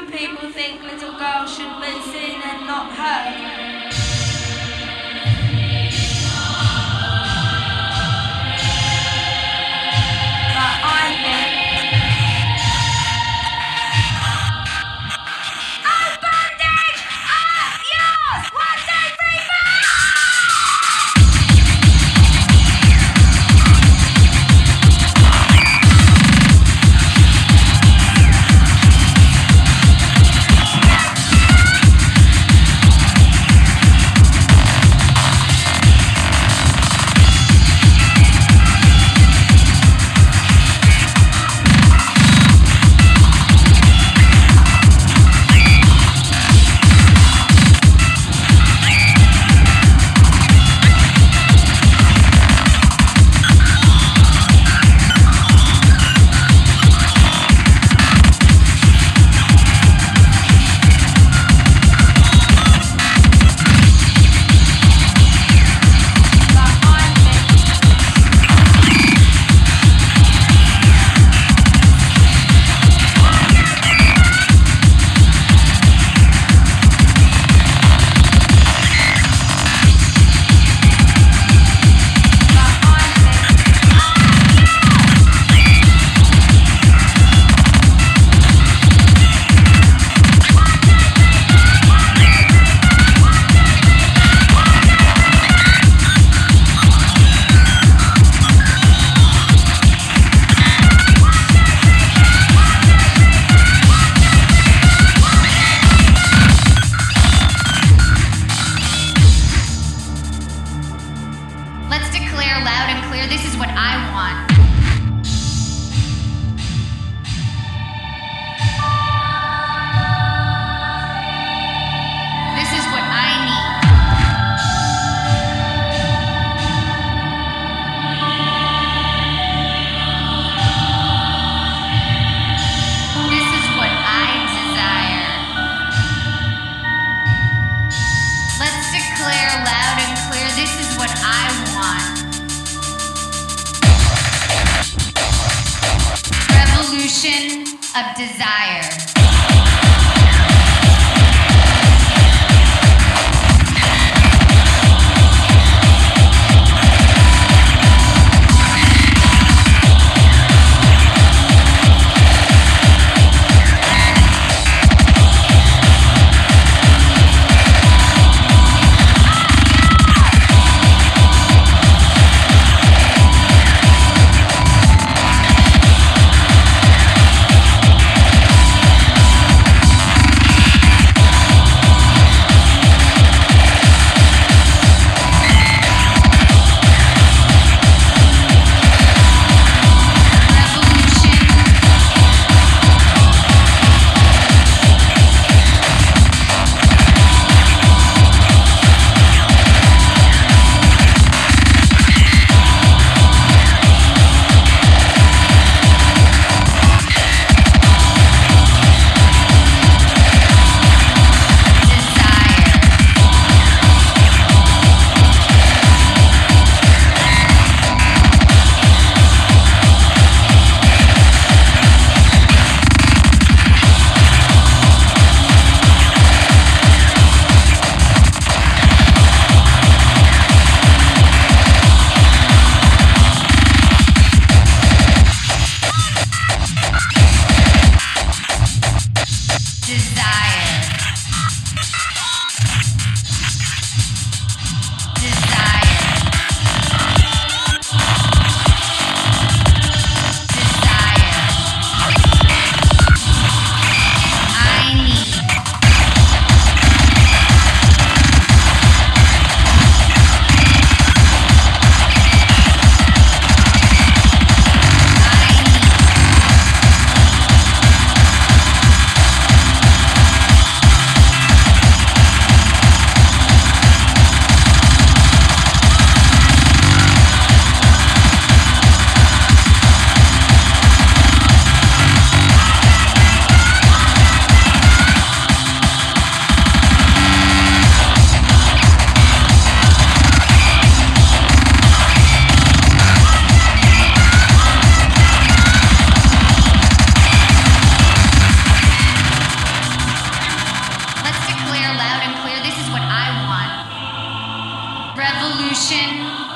Some people think little girls should listen and not hurt. This is what I want. of desire.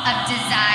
of desire.